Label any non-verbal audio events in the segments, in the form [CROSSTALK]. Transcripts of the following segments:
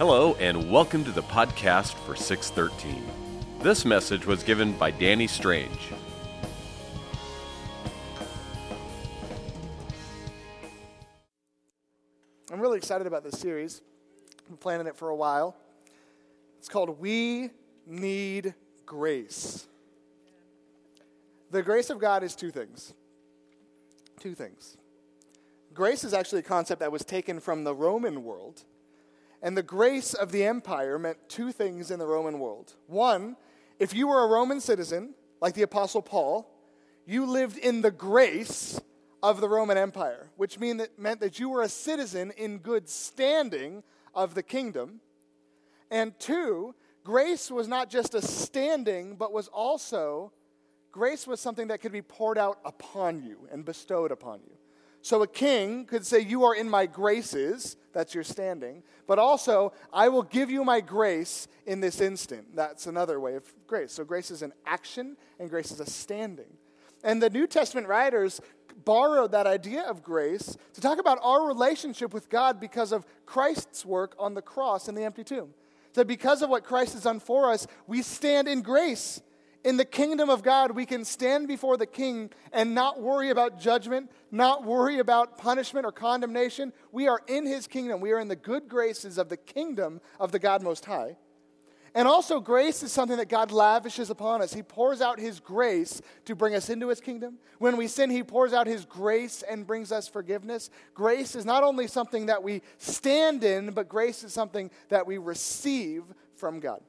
Hello, and welcome to the podcast for 613. This message was given by Danny Strange. I'm really excited about this series. I've been planning it for a while. It's called We Need Grace. The grace of God is two things. Two things. Grace is actually a concept that was taken from the Roman world. And the grace of the empire meant two things in the Roman world. One, if you were a Roman citizen, like the Apostle Paul, you lived in the grace of the Roman Empire, which mean that, meant that you were a citizen in good standing of the kingdom. And two, grace was not just a standing, but was also, grace was something that could be poured out upon you and bestowed upon you. So a king could say, You are in my graces, that's your standing, but also, I will give you my grace in this instant. That's another way of grace. So grace is an action, and grace is a standing. And the New Testament writers borrowed that idea of grace to talk about our relationship with God because of Christ's work on the cross and the empty tomb. So, because of what Christ has done for us, we stand in grace. In the kingdom of God, we can stand before the king and not worry about judgment, not worry about punishment or condemnation. We are in his kingdom. We are in the good graces of the kingdom of the God Most High. And also, grace is something that God lavishes upon us. He pours out His grace to bring us into His kingdom. When we sin, He pours out His grace and brings us forgiveness. Grace is not only something that we stand in, but grace is something that we receive from God.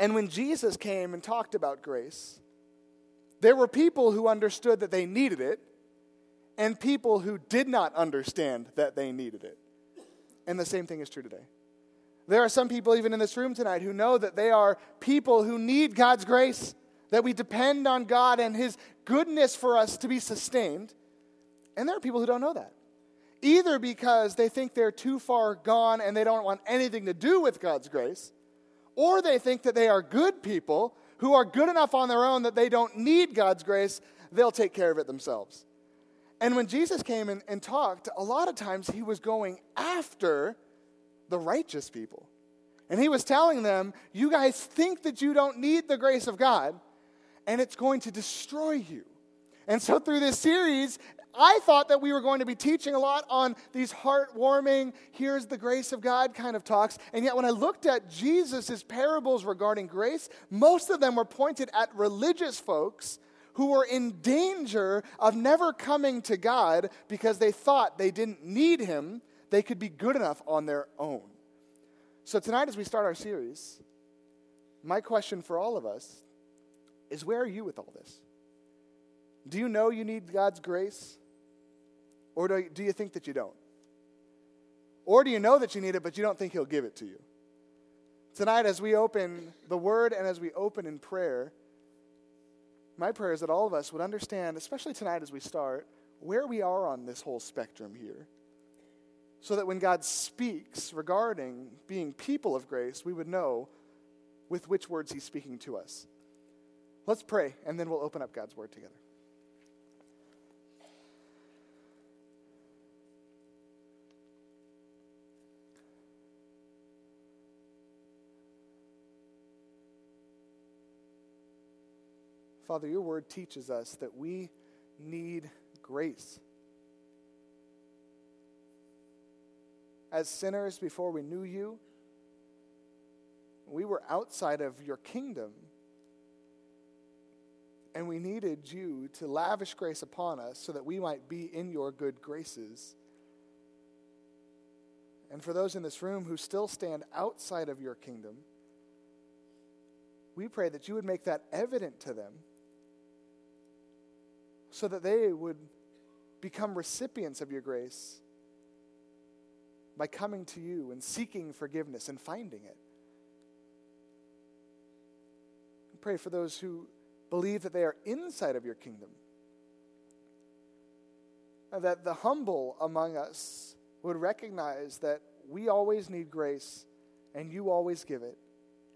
And when Jesus came and talked about grace, there were people who understood that they needed it, and people who did not understand that they needed it. And the same thing is true today. There are some people, even in this room tonight, who know that they are people who need God's grace, that we depend on God and His goodness for us to be sustained. And there are people who don't know that. Either because they think they're too far gone and they don't want anything to do with God's grace, or they think that they are good people who are good enough on their own that they don't need God's grace, they'll take care of it themselves. And when Jesus came and, and talked, a lot of times he was going after the righteous people. And he was telling them, You guys think that you don't need the grace of God, and it's going to destroy you. And so, through this series, I thought that we were going to be teaching a lot on these heartwarming, here's the grace of God kind of talks. And yet, when I looked at Jesus' parables regarding grace, most of them were pointed at religious folks who were in danger of never coming to God because they thought they didn't need Him they could be good enough on their own. So, tonight, as we start our series, my question for all of us is where are you with all this? Do you know you need God's grace? Or do you think that you don't? Or do you know that you need it, but you don't think He'll give it to you? Tonight, as we open the Word and as we open in prayer, my prayer is that all of us would understand, especially tonight as we start, where we are on this whole spectrum here so that when God speaks regarding being people of grace, we would know with which words He's speaking to us. Let's pray, and then we'll open up God's Word together. Father, your word teaches us that we need grace. as sinners before we knew you. We were outside of your kingdom. And we needed you to lavish grace upon us so that we might be in your good graces. And for those in this room who still stand outside of your kingdom, we pray that you would make that evident to them so that they would become recipients of your grace by coming to you and seeking forgiveness and finding it. Pray for those who believe that they are inside of your kingdom. That the humble among us would recognize that we always need grace and you always give it.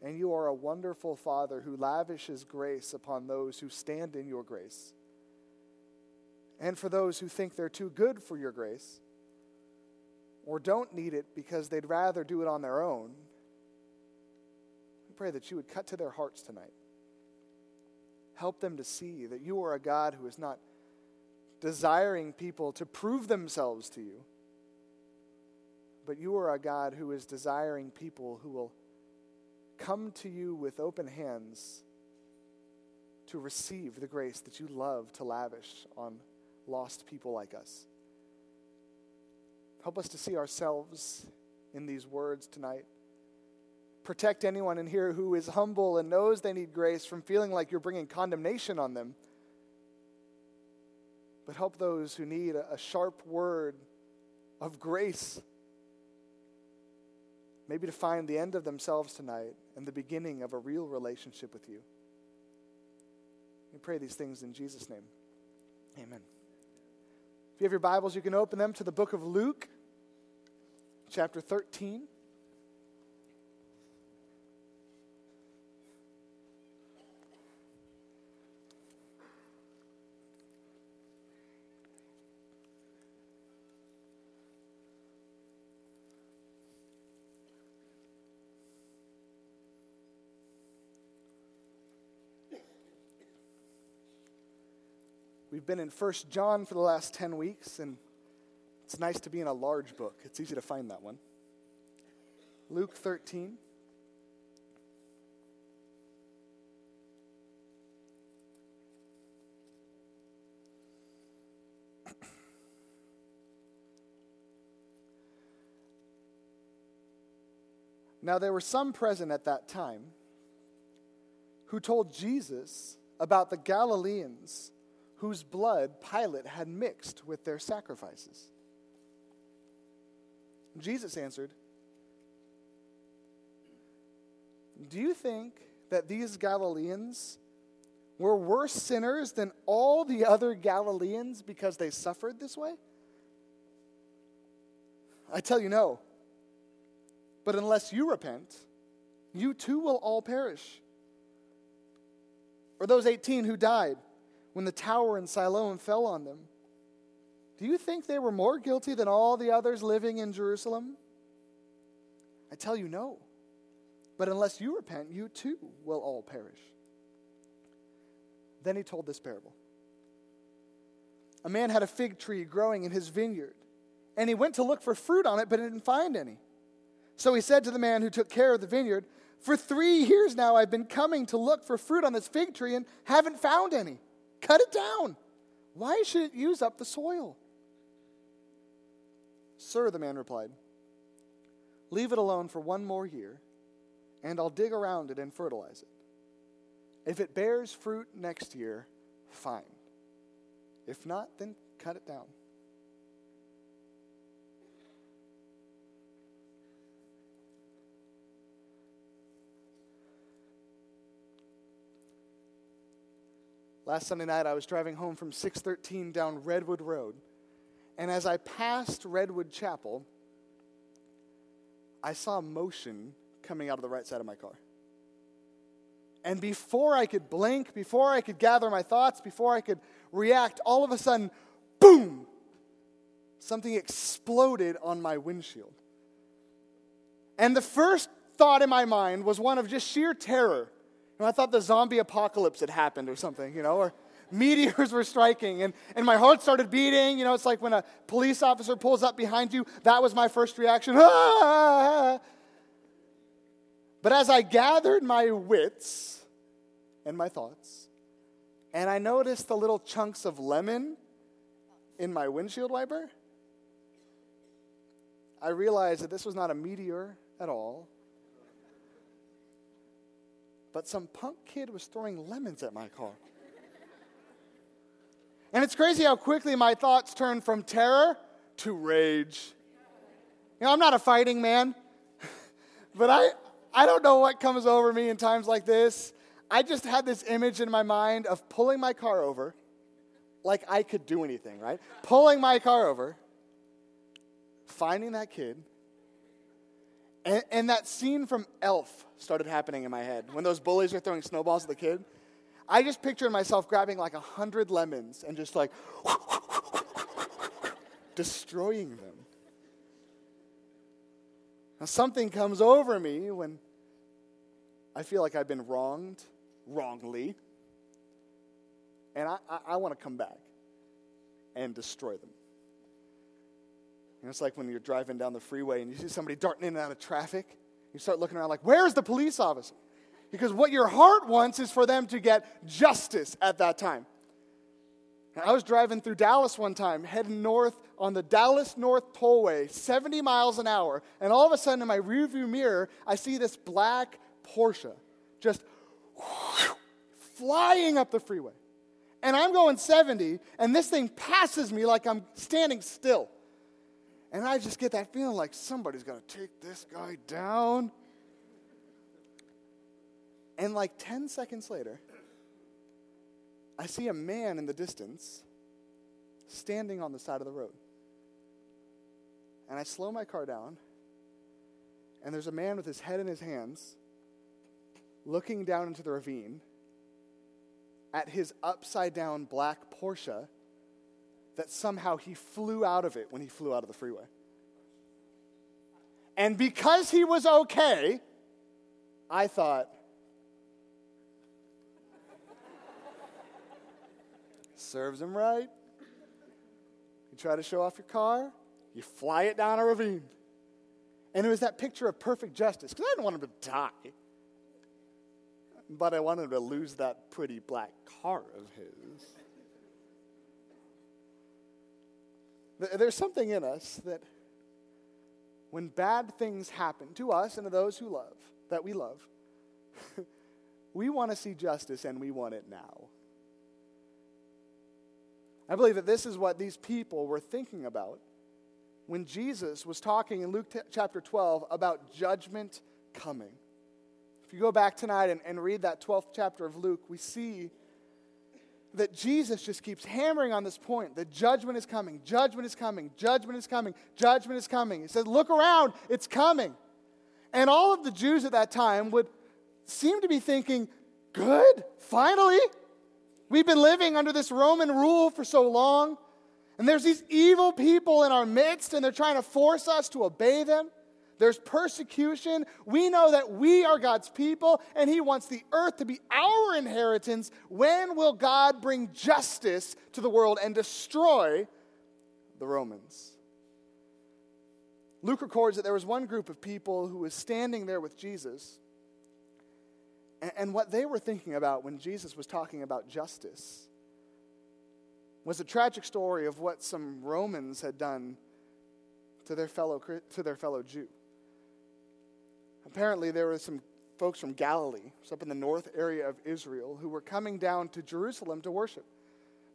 And you are a wonderful Father who lavishes grace upon those who stand in your grace. And for those who think they're too good for your grace, or don't need it because they'd rather do it on their own, we pray that you would cut to their hearts tonight. Help them to see that you are a God who is not desiring people to prove themselves to you, but you are a God who is desiring people who will come to you with open hands to receive the grace that you love to lavish on lost people like us. Help us to see ourselves in these words tonight. Protect anyone in here who is humble and knows they need grace from feeling like you're bringing condemnation on them. But help those who need a, sharp word of grace, maybe to find the end of themselves tonight and the beginning of a real relationship with you. We pray these things in Jesus' name. Amen. If you have your Bibles, you can open them to the book of Luke, chapter 13. We've been in First John for the last 10 weeks, and it's nice to be in a large book. It's easy to find that one. Luke 13. [CLEARS THROAT] Now, there were some present at that time who told Jesus about the Galileans whose blood Pilate had mixed with their sacrifices. Jesus answered, Do you think that these Galileans were worse sinners than all the other Galileans because they suffered this way? I tell you, no. But unless you repent, you too will all perish. Or those 18 who died when the tower in Siloam fell on them. Do you think they were more guilty than all the others living in Jerusalem? I tell you, no. But unless you repent, you too will all perish. Then he told this parable A man had a fig tree growing in his vineyard, and he went to look for fruit on it, but didn't find any. So he said to the man who took care of the vineyard, For three years now I've been coming to look for fruit on this fig tree and haven't found any. Cut it down. Why should it use up the soil? Sir, the man replied, leave it alone for one more year, and I'll dig around it and fertilize it. If it bears fruit next year, fine. If not, then cut it down. Last Sunday night, I was driving home from 613 down Redwood Road. And as I passed Redwood Chapel, I saw motion coming out of the right side of my car. And before I could blink, before I could gather my thoughts, before I could react, all of a sudden, boom! Something exploded on my windshield. And the first thought in my mind was one of just sheer terror. I thought the zombie apocalypse had happened or something, you know, or [LAUGHS] meteors were striking and, and my heart started beating. You know, it's like when a police officer pulls up behind you. That was my first reaction. Ah! [LAUGHS] But as I gathered my wits and my thoughts, and I noticed the little chunks of lemon in my windshield wiper, I realized that this was not a meteor at all but some punk kid was throwing lemons at my car. And it's crazy how quickly my thoughts turn from terror to rage. You know, I'm not a fighting man, [LAUGHS] but I, I don't know what comes over me in times like this. I just had this image in my mind of pulling my car over, like I could do anything, right? Pulling my car over, finding that kid, and, and, that scene from Elf started happening in my head when those bullies are throwing snowballs at the kid. I just pictured myself grabbing like a hundred lemons and just like [LAUGHS] destroying them. Now, something comes over me when I feel like I've been wronged wrongly, and I, I, I want to come back and destroy them. It's like when you're driving down the freeway and you see somebody darting in and out of traffic, you start looking around like, where's the police officer? Because what your heart wants is for them to get justice at that time. I was driving through Dallas one time, heading north on the Dallas North Tollway, 70 miles an hour, and all of a sudden in my rearview mirror, I see this black Porsche just flying up the freeway. And I'm going 70, and this thing passes me like I'm standing still. And I just get that feeling like somebody's going to take this guy down. And like 10 seconds later, I see a man in the distance standing on the side of the road. And I slow my car down, and there's a man with his head in his hands looking down into the ravine at his upside down black Porsche that somehow he flew out of it when he flew out of the freeway. And because he was okay, I thought, serves him right. You try to show off your car, you fly it down a ravine. And it was that picture of perfect justice because I didn't want him to die. But I wanted him to lose that pretty black car of his. There's something in us that when bad things happen to us and to those who love, that we love, [LAUGHS] we want to see justice and we want it now. I believe that this is what these people were thinking about when Jesus was talking in Luke t- chapter 12 about judgment coming. If you go back tonight and, and read that 12th chapter of Luke, we see that Jesus just keeps hammering on this point that judgment is coming, judgment is coming, judgment is coming, judgment is coming. He says, Look around, it's coming. And all of the Jews at that time would seem to be thinking, Good, finally. We've been living under this Roman rule for so long, and there's these evil people in our midst, and they're trying to force us to obey them. There's persecution. We know that we are God's people, and He wants the earth to be our inheritance. When will God bring justice to the world and destroy the Romans? Luke records that there was one group of people who was standing there with Jesus and what they were thinking about when Jesus was talking about justice was a tragic story of what some Romans had done to their fellow, to their fellow Jew. Apparently, there were some folks from Galilee, up in the north area of Israel, who were coming down to Jerusalem to worship.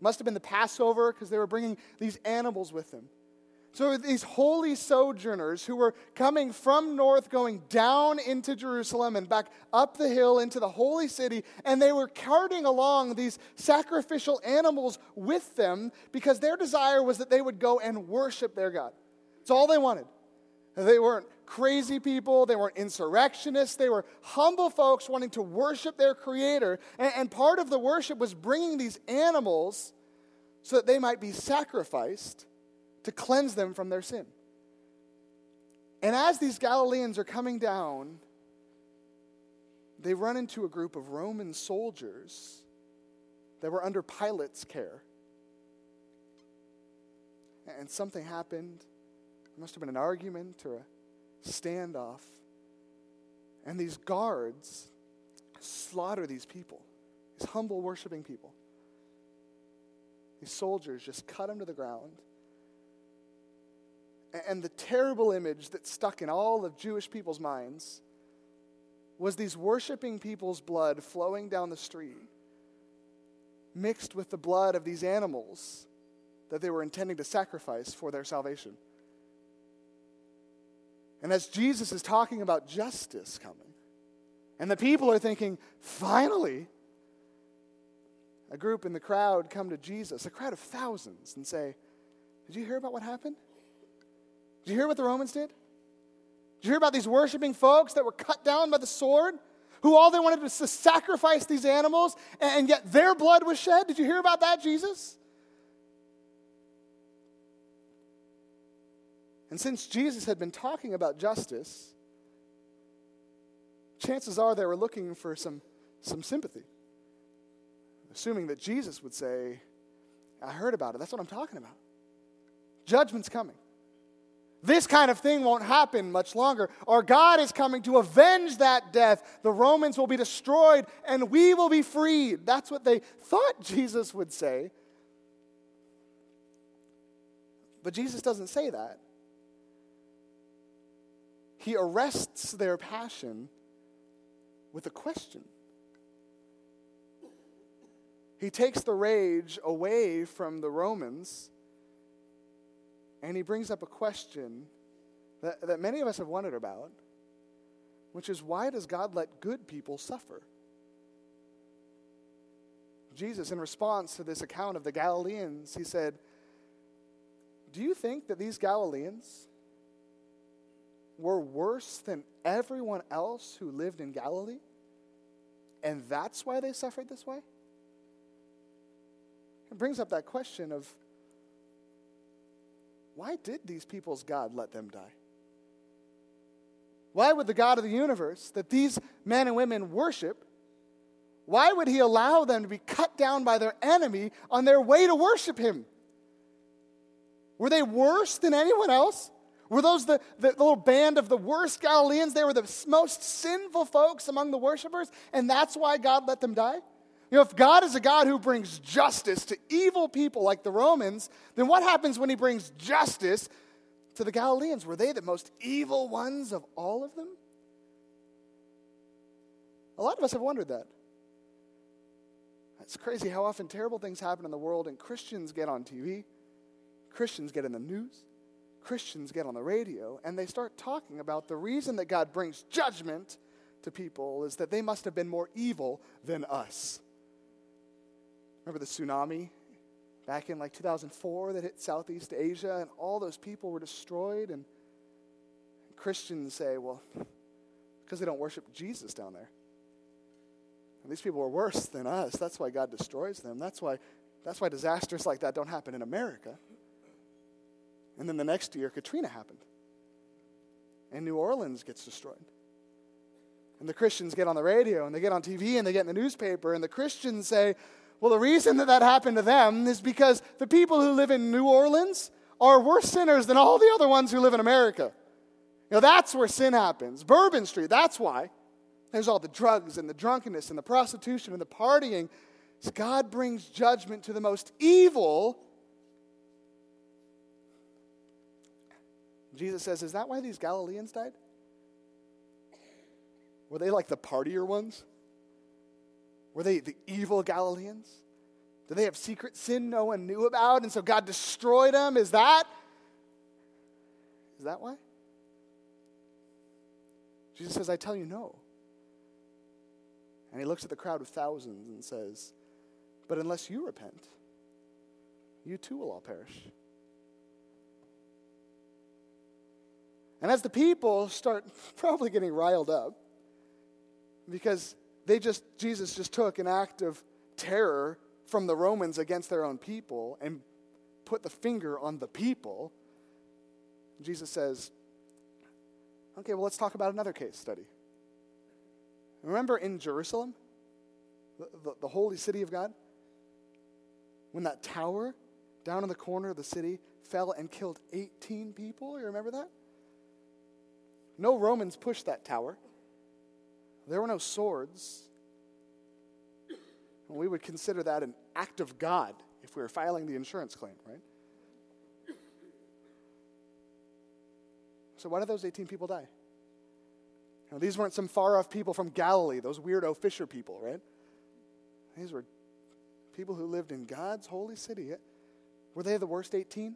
Must have been the Passover because they were bringing these animals with them. So these holy sojourners who were coming from north, going down into Jerusalem and back up the hill into the holy city, and they were carting along these sacrificial animals with them because their desire was that they would go and worship their God. It's all they wanted. They weren't crazy people, they weren't insurrectionists, they were humble folks wanting to worship their Creator. And, and part of the worship was bringing these animals so that they might be sacrificed to cleanse them from their sin. And as these Galileans are coming down, they run into a group of Roman soldiers that were under Pilate's care. And something happened. Must have been an argument or a standoff. And these guards slaughter these people, these humble, worshiping people. These soldiers just cut them to the ground and the terrible image that stuck in all of Jewish people's minds was these worshiping people's blood flowing down the street, mixed with the blood of these animals that they were intending to sacrifice for their salvation. And as Jesus is talking about justice coming, and the people are thinking, finally, a group in the crowd come to Jesus, a crowd of thousands, and say, Did you hear about what happened? Did you hear what the Romans did? Did you hear about these worshiping folks that were cut down by the sword? Who all they wanted was to sacrifice these animals, and yet their blood was shed? Did you hear about that, Jesus? And since Jesus had been talking about justice, chances are they were looking for some, some sympathy, assuming that Jesus would say, I heard about it. That's what I'm talking about. Judgment's coming. This kind of thing won't happen much longer. Our God is coming to avenge that death. The Romans will be destroyed and we will be freed. That's what they thought Jesus would say. But Jesus doesn't say that. He arrests their passion with a question. He takes the rage away from the Romans and he brings up a question that, that many of us have wondered about, which is why does God let good people suffer? Jesus, in response to this account of the Galileans, he said, Do you think that these Galileans were worse than everyone else who lived in Galilee? And that's why they suffered this way? It brings up that question of why did these people's God let them die? Why would the God of the universe that these men and women worship, why would he allow them to be cut down by their enemy on their way to worship him? Were they worse than anyone else? Were those the, the little band of the worst Galileans? They were the most sinful folks among the worshipers, and that's why God let them die? You know, if God is a God who brings justice to evil people like the Romans, then what happens when he brings justice to the Galileans? Were they the most evil ones of all of them? A lot of us have wondered that. It's crazy how often terrible things happen in the world and Christians get on TV, Christians get in the news, Christians get on the radio, and they start talking about the reason that God brings judgment to people is that they must have been more evil than us. Remember the tsunami back in like 2004 that hit Southeast Asia and all those people were destroyed? And Christians say, well, because they don't worship Jesus down there. And these people are worse than us. That's why God destroys them. That's why, that's why disasters like that don't happen in America. And then the next year, Katrina happened. And New Orleans gets destroyed. And the Christians get on the radio and they get on TV and they get in the newspaper, and the Christians say, well, the reason that that happened to them is because the people who live in New Orleans are worse sinners than all the other ones who live in America. You know, that's where sin happens. Bourbon Street, that's why. There's all the drugs and the drunkenness and the prostitution and the partying. God brings judgment to the most evil. Jesus says, Is that why these Galileans died? Were they like the partier ones? Were they the evil Galileans? Did they have secret sin no one knew about and so God destroyed them? Is that Is that why? Jesus says, I tell you no. And he looks at the crowd of thousands and says, But unless you repent, you too will all perish. And as the people start [LAUGHS] probably getting riled up, because they just, Jesus just took an act of terror from the Romans against their own people and put the finger on the people. Jesus says, okay, well, let's talk about another case study. Remember in Jerusalem, the, the, the, holy city of God? When that tower down in the corner of the city fell and killed 18 people? You remember that? No Romans pushed that tower. There were no swords. We would consider that an act of God if we were filing the insurance claim, right? So, why did those 18 people die? Now, these weren't some far off people from Galilee, those weirdo fisher people, right? These were people who lived in God's holy city. Were they the worst 18?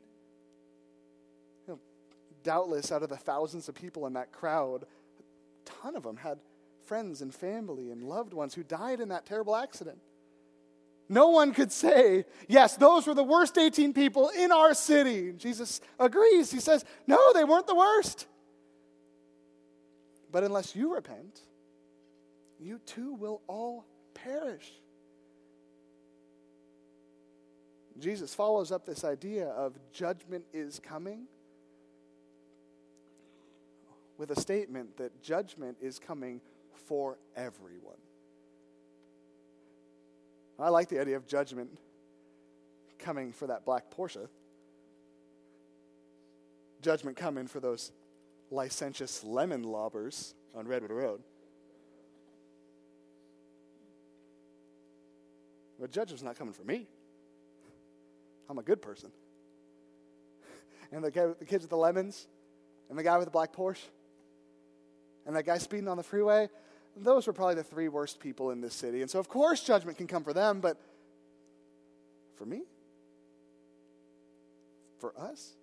Doubtless, out of the thousands of people in that crowd, a ton of them had friends and family and loved ones who died in that terrible accident. No one could say, yes, those were the worst 18 people in our city. Jesus agrees. He says, no, they weren't the worst. But unless you repent, you too will all perish. Jesus follows up this idea of judgment is coming with a statement that judgment is coming for everyone. I like the idea of judgment coming for that black Porsche. Judgment coming for those licentious lemon lobbers on Redwood Road. But judgment's not coming for me. I'm a good person. [LAUGHS] And the, guy, the kids with the lemons, and the guy with the black Porsche, and that guy speeding on the freeway, those were probably the three worst people in this city. And so, of course, judgment can come for them, but for me? For us?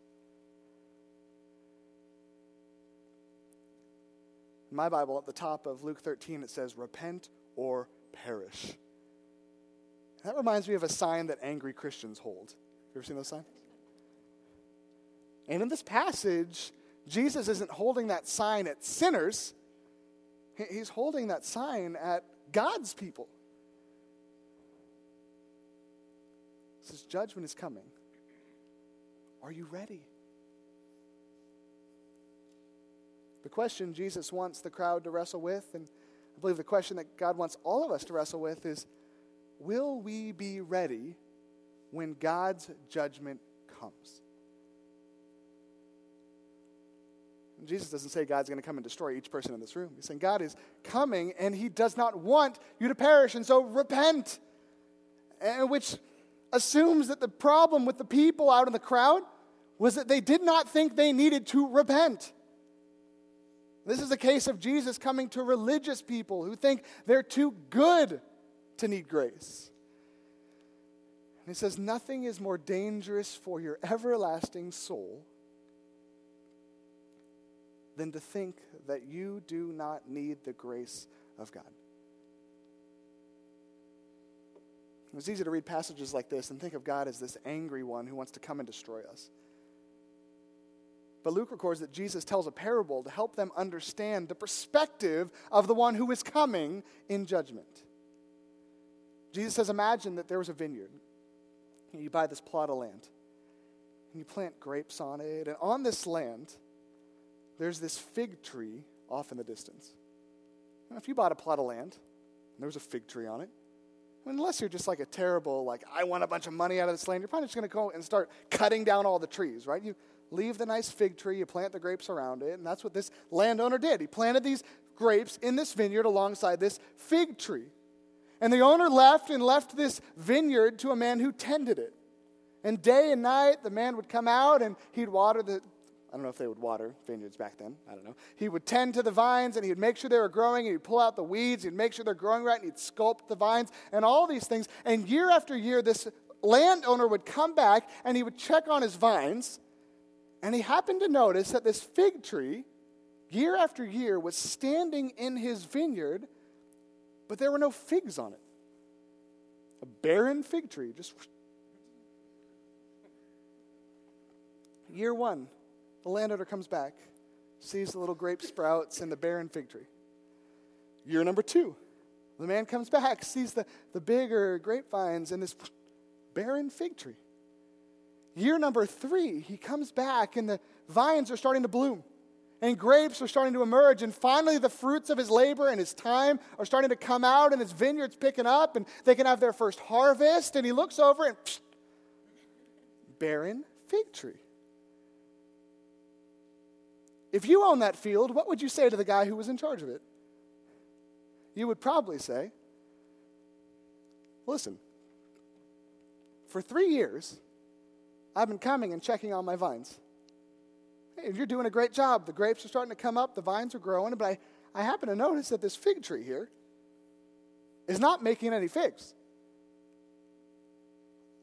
In my Bible, at the top of Luke 13, it says, Repent or perish. That reminds me of a sign that angry Christians hold. You ever seen those signs? And in this passage, Jesus isn't holding that sign at sinners, he's holding that sign at God's people. He says, Judgment is coming. Are you ready? The question Jesus wants the crowd to wrestle with, and I believe the question that God wants all of us to wrestle with is Will we be ready when God's judgment comes? Jesus doesn't say God's going to come and destroy each person in this room. He's saying God is coming and he does not want you to perish, and so repent. And which assumes that the problem with the people out in the crowd was that they did not think they needed to repent. This is a case of Jesus coming to religious people who think they're too good to need grace. And he says, Nothing is more dangerous for your everlasting soul than to think that you do not need the grace of God. It's easy to read passages like this and think of God as this angry one who wants to come and destroy us. But Luke records that Jesus tells a parable to help them understand the perspective of the one who is coming in judgment. Jesus says, Imagine that there was a vineyard. You buy this plot of land, and you plant grapes on it, and on this land, there's this fig tree off in the distance. Now, if you bought a plot of land and there was a fig tree on it, unless you're just like a terrible, like, I want a bunch of money out of this land, you're probably just going to go and start cutting down all the trees, right? You leave the nice fig tree, you plant the grapes around it, and that's what this landowner did. He planted these grapes in this vineyard alongside this fig tree. And the owner left and left this vineyard to a man who tended it. And day and night, the man would come out and he'd water the I don't know if they would water vineyards back then. I don't know. He would tend to the vines and he'd make sure they were growing and he'd pull out the weeds. He'd make sure they're growing right and he'd sculpt the vines and all these things. And year after year, this landowner would come back and he would check on his vines. And he happened to notice that this fig tree, year after year, was standing in his vineyard, but there were no figs on it. A barren fig tree, just. Year one, the landowner comes back, sees the little grape sprouts and the barren fig tree. Year number two, the man comes back, sees the, the bigger grapevines and this barren fig tree. Year number three, he comes back and the vines are starting to bloom and grapes are starting to emerge. And finally, the fruits of his labor and his time are starting to come out, and his vineyard's picking up, and they can have their first harvest. And he looks over and psh, barren fig tree. If you own that field, what would you say to the guy who was in charge of it? You would probably say, Listen, for three years, I've been coming and checking on my vines. Hey, you're doing a great job. The grapes are starting to come up, the vines are growing, but I, I happen to notice that this fig tree here is not making any figs.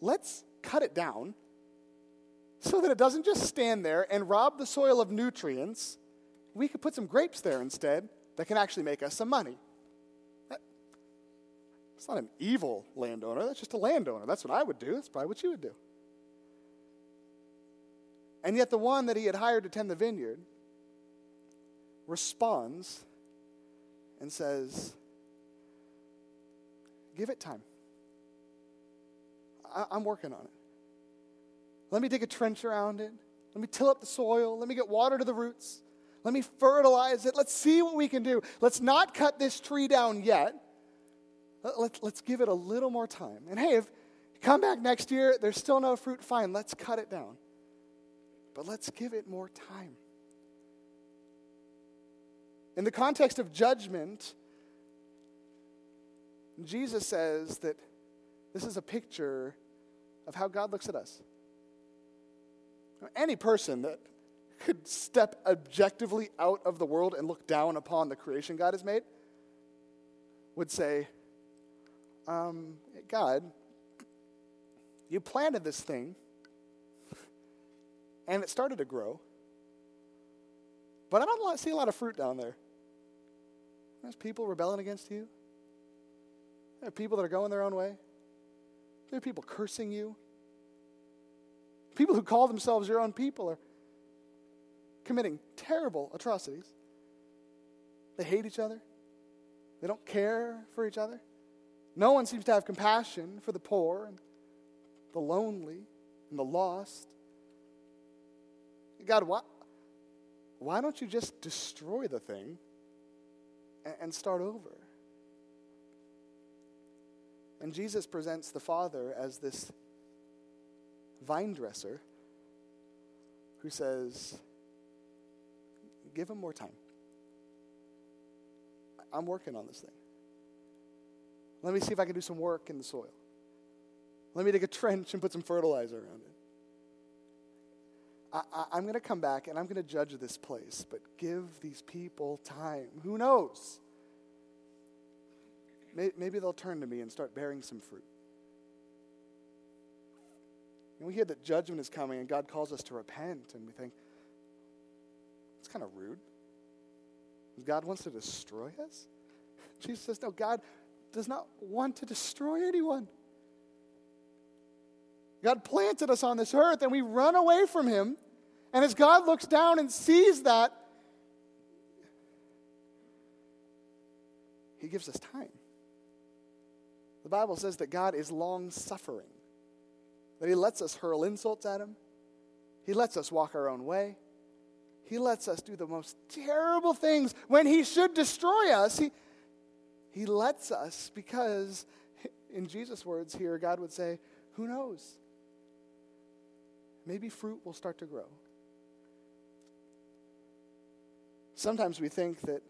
Let's cut it down so that it doesn't just stand there and rob the soil of nutrients. We could put some grapes there instead that can actually make us some money. It's not an evil landowner, that's just a landowner. That's what I would do. That's probably what you would do. And yet, the one that he had hired to tend the vineyard responds and says, Give it time. I- am working on it. Let me dig a trench around it. Let me till up the soil. Let me get water to the roots. Let me fertilize it. Let's see what we can do. Let's not cut this tree down yet. Let's, let's give it a little more time. And hey, if you come back next year, there's still no fruit, fine, let's cut it down. But let's give it more time. In the context of judgment, Jesus says that this is a picture of how God looks at us. Any person that could step objectively out of the world and look down upon the creation God has made would say, um, God, you planted this thing and it started to grow, but I don't see a lot of fruit down there. There's people rebelling against you. There are people that are going their own way. There are people cursing you. People who call themselves your own people are committing terrible atrocities. They hate each other. They don't care for each other. No one seems to have compassion for the poor and the lonely and the lost. God, why, why don't you just destroy the thing and, and start over? And Jesus presents the Father as this vine dresser who says, Give him more time. I'm working on this thing. Let me see if I can do some work in the soil. Let me dig a [LAUGHS] trench and put some fertilizer around it. I, am going to come back and I'm going to judge this place, but give these people time. Who knows? Maybe they'll turn to me and start bearing some fruit. And we hear that judgment is coming and God calls us to repent, and we think, it's kind of rude. God wants to destroy us? [LAUGHS] Jesus says, no, God does not want to destroy anyone. God planted us on this earth and we run away from Him. And as God looks down and sees that, He gives us time. The Bible says that God is long suffering, that He lets us hurl insults at Him, He lets us walk our own way, He lets us do the most terrible things when He should destroy us. He, he lets us because, in Jesus' words here, God would say, Who knows? Maybe fruit will start to grow. Sometimes we think that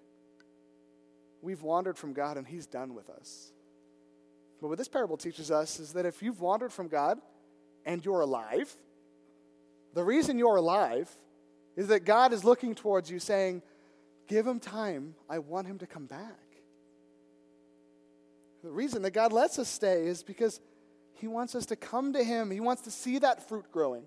we've wandered from God and He's done with us. But what this parable teaches us is that if you've wandered from God and you're alive, the reason you're alive is that God is looking towards you saying, Give him time. I want him to come back. The reason that God lets us stay is because he wants us to come to him, he wants to see that fruit growing.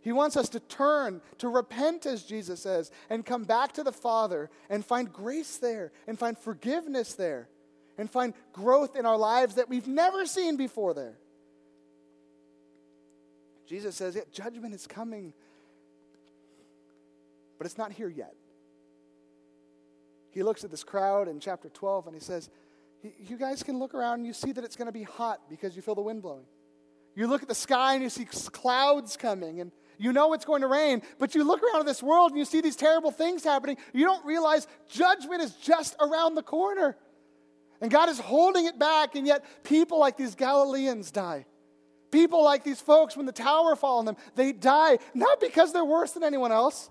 He wants us to turn, to repent, as Jesus says, and come back to the Father and find grace there and find forgiveness there and find growth in our lives that we've never seen before there. Jesus says, yeah, judgment is coming, but it's not here yet. He looks at this crowd in chapter 12 and he says, You guys can look around and you see that it's going to be hot because you feel the wind blowing. You look at the sky and you see clouds coming and you know it's going to rain, but you look around at this world and you see these terrible things happening. You don't realize judgment is just around the corner. And God is holding it back, and yet people like these Galileans die. People like these folks, when the tower falls on them, they die not because they're worse than anyone else.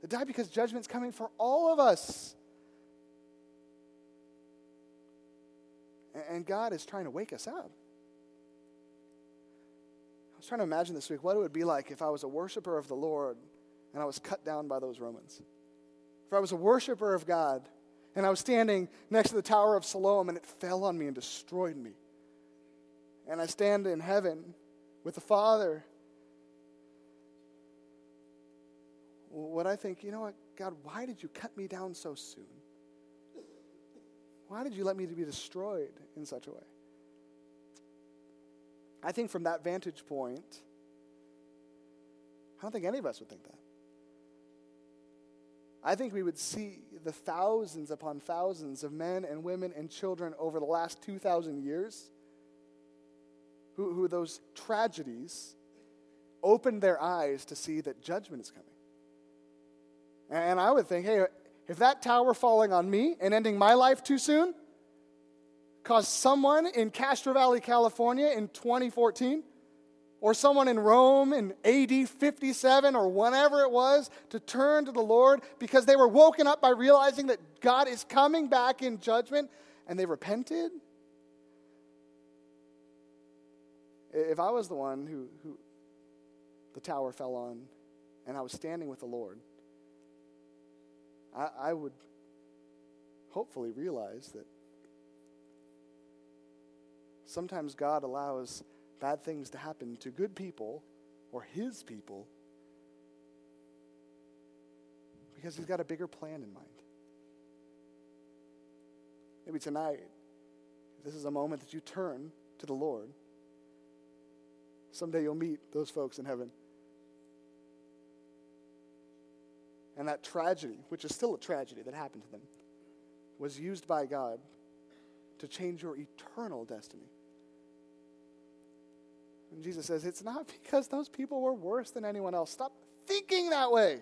They die because judgment's coming for all of us. And God is trying to wake us up I was trying to imagine this week what it would be like if I was a worshiper of the Lord and I was cut down by those Romans. If I was a worshiper of God and I was standing next to the Tower of Siloam and it fell on me and destroyed me. And I stand in heaven with the Father. What I think, you know what, God, why did you cut me down so soon? Why did you let me to be destroyed in such a way? I think from that vantage point, I don't think any of us would think that. I think we would see the thousands upon thousands of men and women and children over the last 2,000 years who, who those tragedies opened their eyes to see that judgment is coming. And I would think, hey, if that tower falling on me and ending my life too soon caused someone in Castro Valley, California in 2014, or someone in Rome in AD 57 or whenever it was to turn to the Lord because they were woken up by realizing that God is coming back in judgment and they repented. If I was the one who, who the tower fell on and I was standing with the Lord, I, I would hopefully realize that sometimes God allows bad things to happen to good people or his people because he's got a bigger plan in mind. Maybe tonight, this is a moment that you turn to the Lord. Someday you'll meet those folks in heaven. And that tragedy, which is still a tragedy that happened to them, was used by God to change your eternal destiny. And Jesus says, It's not because those people were worse than anyone else. Stop thinking that way.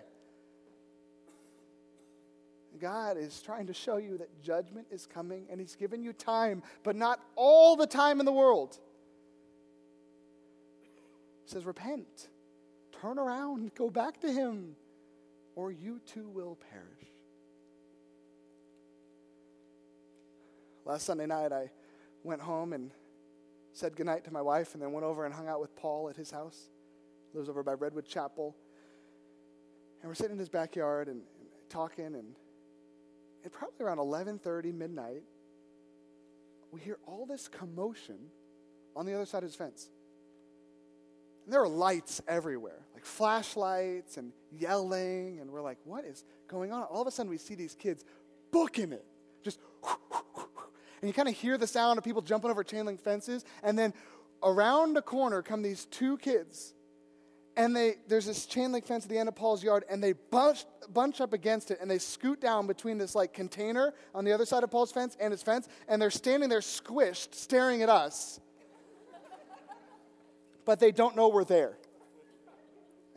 God is trying to show you that judgment is coming and He's given you time, but not all the time in the world. Says, Repent, turn around, go back to Him, or you too will perish. Last Sunday night, I went home and said goodnight to my wife, and then went over and hung out with Paul at his house. He lives over by Redwood Chapel. And we're sitting in his backyard and, and talking, and at probably around 11:30 midnight, we hear all this commotion on the other side of his fence. And there are lights everywhere, like flashlights and yelling, and we're like, what is going on? All of a sudden, we see these kids booking it, just and you kind of hear the sound of people jumping over chain link fences, and then around the corner come these two kids. And they, there's this chain link fence at the end of Paul's yard, and they bunch, bunch up against it, and they scoot down between this like container on the other side of Paul's fence and his fence, and they're standing there squished, staring at us. But they don't know we're there.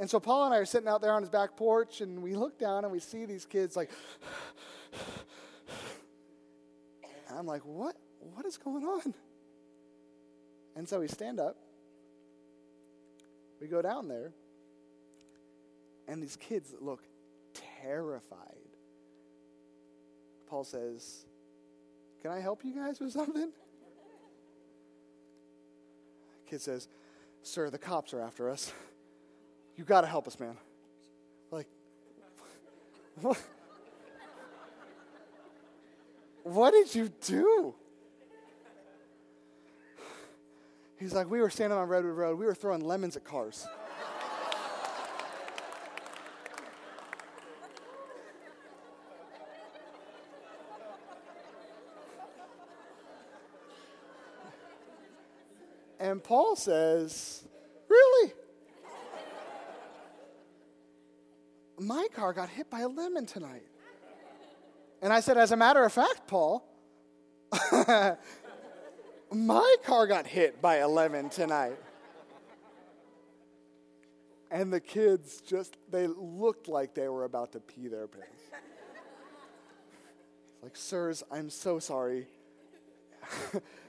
And so Paul and I are sitting out there on his back porch, and we look down and we see these kids like [SIGHS] I'm like, what? What is going on? And so we stand up. We go down there. And these kids look terrified. Paul says, Can I help you guys with something? Kid says, Sir, the cops are after us. You got to help us, man. Like, what? What did you do? He's like, We were standing on Redwood Road. We were throwing lemons at cars. And Paul says, Really? My car got hit by a lemon tonight. And I said, As a matter of fact, Paul, [LAUGHS] my car got hit by a lemon tonight. And the kids just, they looked like they were about to pee their pants. like, sirs, I'm so sorry. [LAUGHS]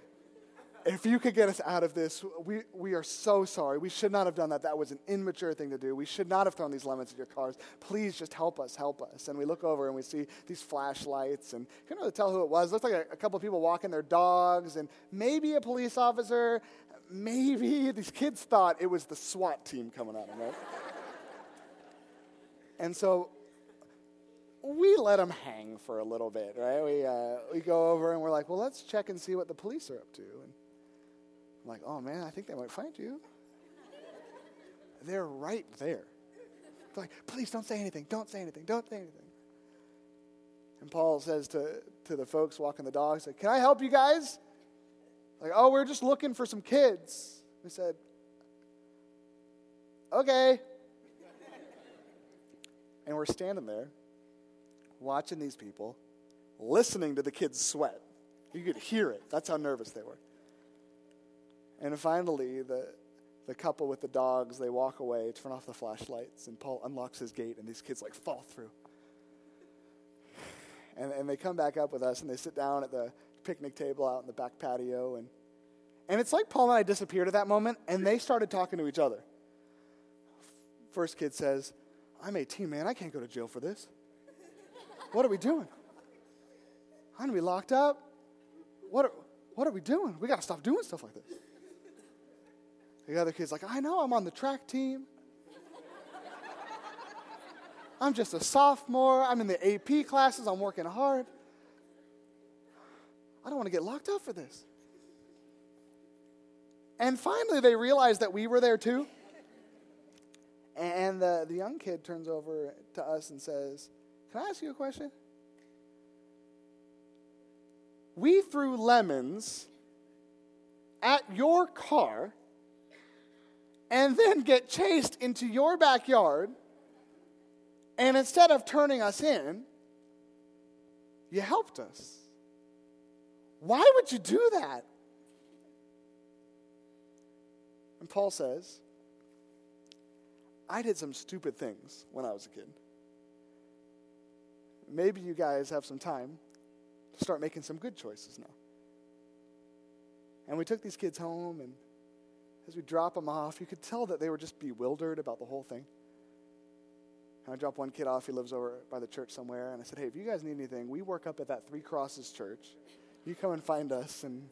if you could get us out of this, we, we are so sorry. We should not have done that. That was an immature thing to do. We should not have thrown these lemons at your cars. Please just help us, help us. And we look over and we see these flashlights and couldn't really tell who it was. It looked like a, a couple of people walking their dogs and maybe a police officer. Maybe these kids thought it was the SWAT team coming at them, right? [LAUGHS] and so we let them hang for a little bit, right? We, uh, we go over and we're like, well, let's check and see what the police are up to. And I'm like, oh man, I think they might find you. They're right there. They're like, please don't say anything, don't say anything, don't say anything. And Paul says to, to the folks walking the dogs, Can I help you guys? Like, oh, we're just looking for some kids. We said, Okay. and we're standing there watching these people, listening to the kids sweat. You could hear it. That's how nervous they were. And finally, the, the couple with the dogs, they walk away, turn off the flashlights, and Paul unlocks his gate, and these kids like fall through. And, and they come back up with us and they sit down at the picnic table out in the back patio. And, and it's like Paul and I disappeared at that moment and they started talking to each other. First kid says, I'm 18, man. I can't go to jail for this. What are we doing? I'm going to be locked up. What are, what are we doing? We got to stop doing stuff like this. The other kid's like, I know, I'm on the track team. I'm just a sophomore. I'm in the AP classes. I'm working hard. I don't want to get locked up for this. And finally, they realized that we were there too. And the, the young kid turns over to us and says, Can I ask you a question? We threw lemons at your car and then get chased into your backyard. And instead of turning us in, you helped us. Why would you do that? And Paul says, I did some stupid things when I was a kid. Maybe you guys have some time to start making some good choices now. And we took these kids home, and as we drop them off, you could tell that they were just bewildered about the whole thing. And I dropped one kid off, he lives over by the church somewhere, and I said, Hey, if you guys need anything, we work up at that Three Crosses church. You come and find us. And,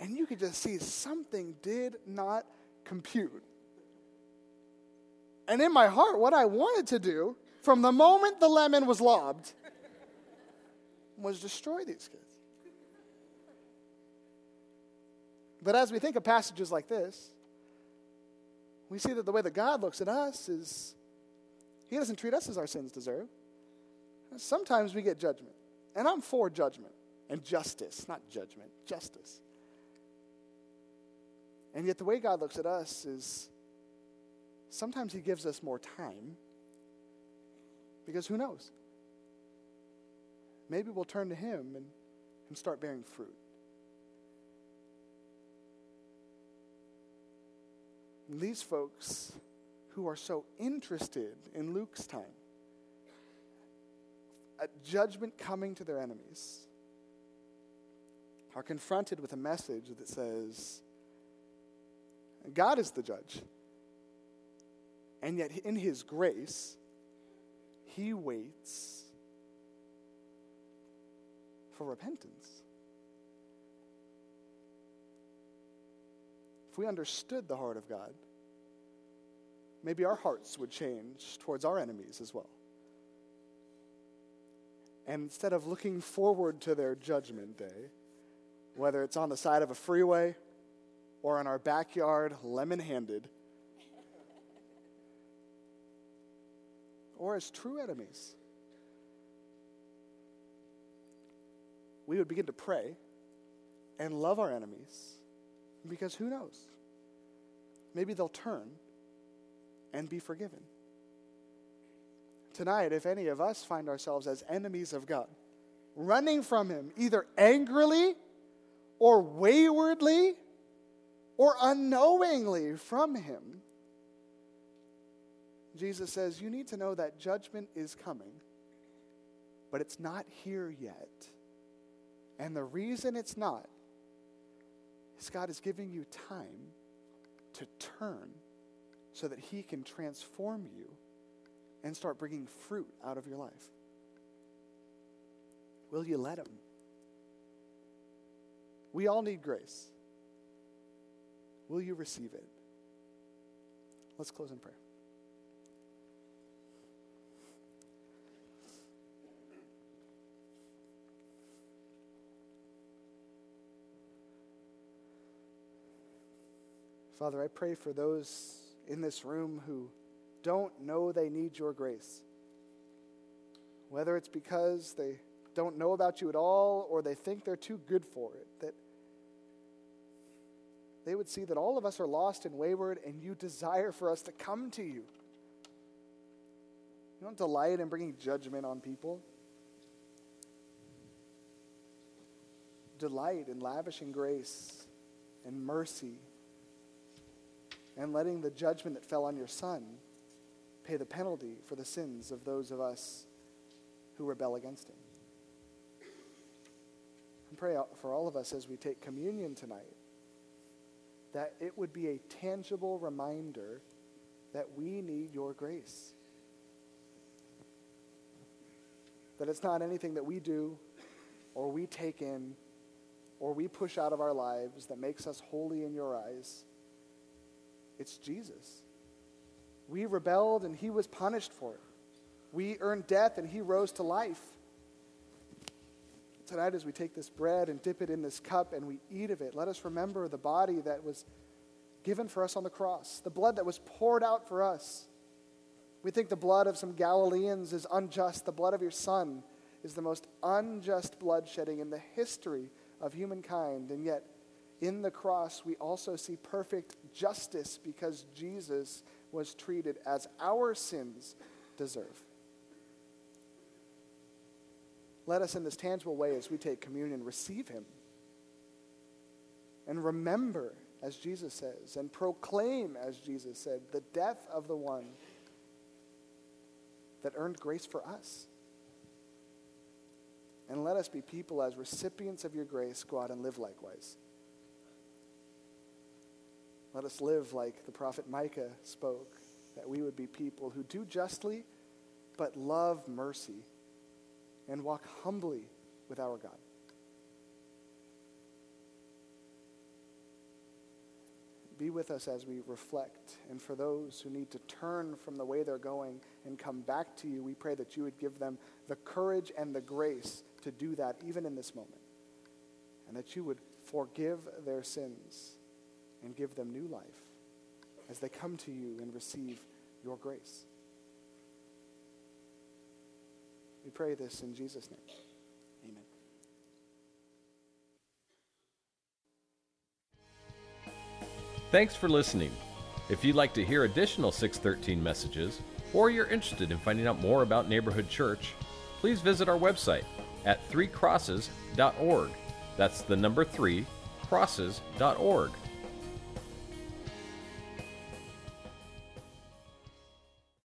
and you could just see something did not compute. And in my heart, what I wanted to do from the moment the lemon was lobbed was destroy these kids. But as we think of passages like this, we see that the way that God looks at us is He doesn't treat us as our sins deserve. Sometimes we get judgment. And I'm for judgment and justice, not judgment, justice. And yet, the way God looks at us is sometimes He gives us more time because who knows? Maybe we'll turn to Him and, and start bearing fruit. These folks who are so interested in Luke's time, a judgment coming to their enemies, are confronted with a message that says, God is the judge. And yet, in His grace, He waits for repentance. If we understood the heart of God, maybe our hearts would change towards our enemies as well. And instead of looking forward to their judgment day, whether it's on the side of a freeway or in our backyard, lemon handed, or as true enemies, we would begin to pray and love our enemies because who knows? Maybe they'll turn and be forgiven. Tonight, if any of us find ourselves as enemies of God, running from Him either angrily or waywardly or unknowingly from Him, Jesus says, You need to know that judgment is coming, but it's not here yet. And the reason it's not is God is giving you time to turn so that He can transform you and start bringing fruit out of your life. Will you let Him? We all need grace. Will you receive it? Let's close in prayer. Father, I pray for those in this room who don't know they need your grace. Whether it's because they don't know about you at all or they think they're too good for it, that they would see that all of us are lost and wayward, and you desire for us to come to you. You don't delight in bringing judgment on people. Delight in lavishing grace and mercy and letting the judgment that fell on your Son pay the penalty for the sins of those of us who rebel against Him. and pray for all of us as we take communion tonight that it would be a tangible reminder that we need your grace. That it's not anything that we do or we take in or we push out of our lives that makes us holy in your eyes. It's Jesus. We rebelled and he was punished for it. We earned death and he rose to life. Tonight, as we take this bread and dip it in this cup and we eat of it, let us remember the body that was given for us on the cross, the blood that was poured out for us. We think the blood of some Galileans is unjust. The blood of your son is the most unjust bloodshedding in the history of humankind. And yet, in the cross, we also see perfect justice because Jesus was treated as our sins deserve. Let us, in this tangible way, as we take communion, receive him and remember, as Jesus says, and proclaim, as Jesus said, the death of the one that earned grace for us. And let us be people, as recipients of your grace, go out and live likewise. Let us live like the prophet Micah spoke, that we would be people who do justly, but love mercy and walk humbly with our God. Be with us as we reflect. And for those who need to turn from the way they're going and come back to you, we pray that you would give them the courage and the grace to do that even in this moment. And that you would forgive their sins and give them new life as they come to you and receive your grace. We pray this in Jesus' name. Amen. Thanks for listening. If you'd like to hear additional 613 messages, or you're interested in finding out more about Neighborhood Church, please visit our website at threecrosses.org. That's the number three, crosses.org